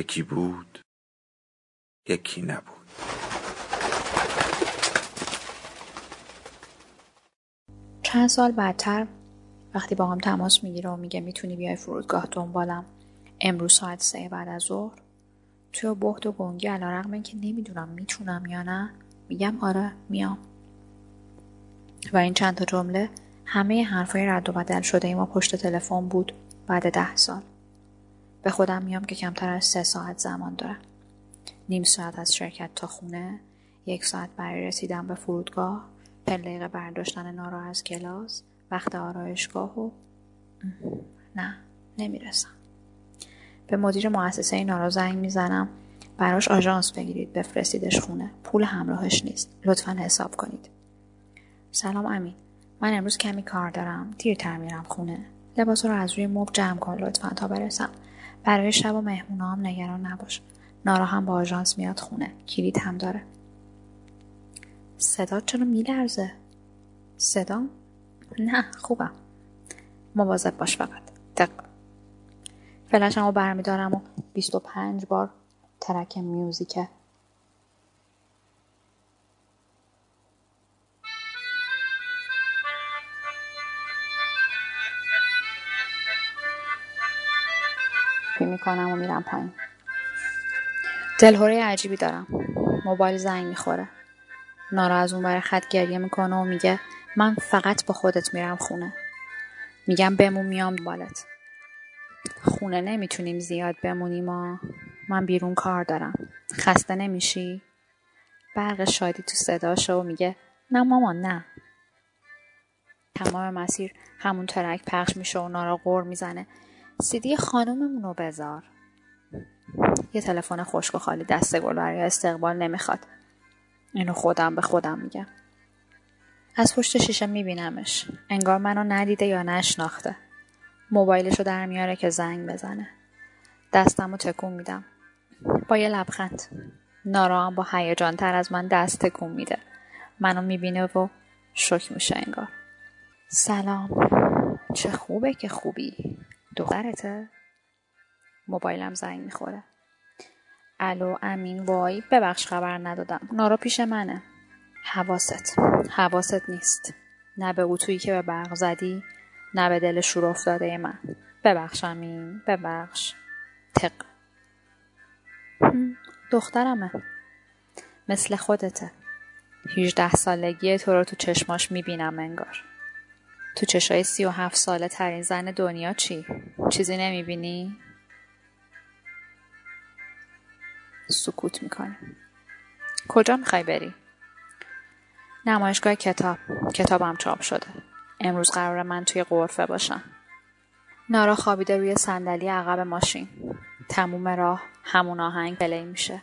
یکی بود یکی نبود. چند سال بعدتر وقتی با هم تماس می‌گیره و میگه می‌تونی بیای فرودگاه دنبالم امروز ساعت سه بعد از ظهر توی بخت و گنگی علا رقم که نمی‌دونم می‌تونم یا نه میگم آره میام. و این چند تا جمله همه حرفای رد و بدل شده ما پشت تلفن بود بعد ده سال. به خودم میام که کمتر از سه ساعت زمان دارم. نیم ساعت از شرکت تا خونه، یک ساعت برای رسیدن به فرودگاه، پله برداشتن نارا از کلاس، وقت آرایشگاه و نه نمی‌رسم. به مدیر مؤسسه نارا زنگ می‌زنم. براش آژانس بگیرید بفرستیدش خونه. پول همراهش نیست. لطفا حساب کنید. سلام امین. من امروز کمی کار دارم. دیرتر میرم خونه. لباس رو از روی مبل جمع کن لطفا تا برسم. برای شب و مهمونا هم نگران نباش. نارا هم با آژانس میاد خونه. کلید هم داره. صدا چرا میلرزه؟ صدا؟ نه خوبم مواظب باش فقط. دق. فلشم رو برمیدارم و 25 بار ترک میوزیکه می‌کنم و میرم پایین. دلهوره عجیبی دارم. موبایل زنگ می‌خوره. نارا از اون برای خط گریه می‌کنه و میگه من فقط با خودت میرم خونه. میگم بمون میام بالت خونه نمی‌تونیم زیاد بمونیم و من بیرون کار دارم. خسته نمیشی؟ برق شادی تو صداشه و میگه نه مامان نه. تمام مسیر همون ترک پخش میشه و نارا غور می‌زنه. سیدی خانوممون رو بذار. یه تلفن خشک و خالی دست گل برای استقبال نمی‌خواد. اینو خودم به خودم میگم. از پشت شیشه میبینمش. انگار منو ندیده یا نشناخته. موبایلشو در میاره که زنگ بزنه. دستم رو تکون میدم. با یه لبخند. نارا با هیجان تر از من دست تکون میده. منو می‌بینه و شک میشه انگار. سلام. چه خوبه که خوبی. دخترته؟ موبایلم زنگ می‌خوره. الو امین وای ببخش خبر ندادم. نارا پیش منه. حواست. حواست نیست. نه به اتویی که به برق زدی نه به دل شور افتاده من. ببخش امین ببخش. تق دخترمه. مثل خودته. هیچده سالگی تو رو تو چشماش می‌بینم انگار. تو چشای سی و هفت ساله ترین زن دنیا چی؟ چیزی نمی‌بینی؟ سکوت می‌کنه. کجا می‌خوای بری؟ نمایشگاه کتاب. کتابم چاپ شده. امروز قرار من توی قرفه باشم. نارا خوابیده روی صندلی عقب ماشین. تموم راه همون آهنگ پلی میشه.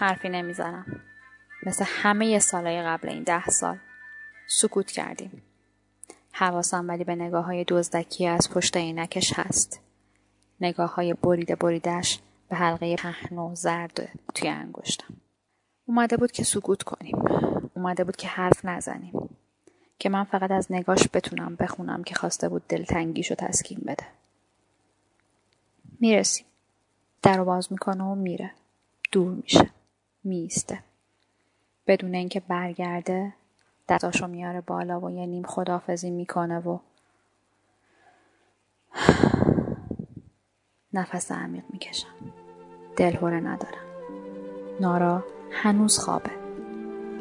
حرفی نمی‌زنم. مثل همه سالهای قبل این ده سال. سکوت کردیم. حواسم ولی به نگاه های دزدکی از پشت عینکش هست. نگاه های بریده بریدش به حلقه پهن و زرد توی انگشتم. اومده بود که سکوت کنیم. اومده بود که حرف نزنیم. که من فقط از نگاش بتونم بخونم که خواسته بود دلتنگیشو تسکین بده. می‌رسیم. در رو باز می‌کنه و میره. دور میشه. میسته. بدون اینکه برگرده دستاشو میاره بالا و یه نیم خدافزی می‌کنه و نفس عمیق می‌کشم. دلهوره ندارم. نارا هنوز خوابه.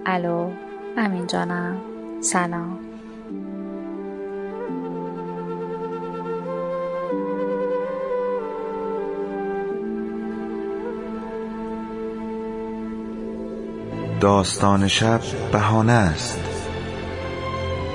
الو امین جانم. سلام. داستان شب بهانه است.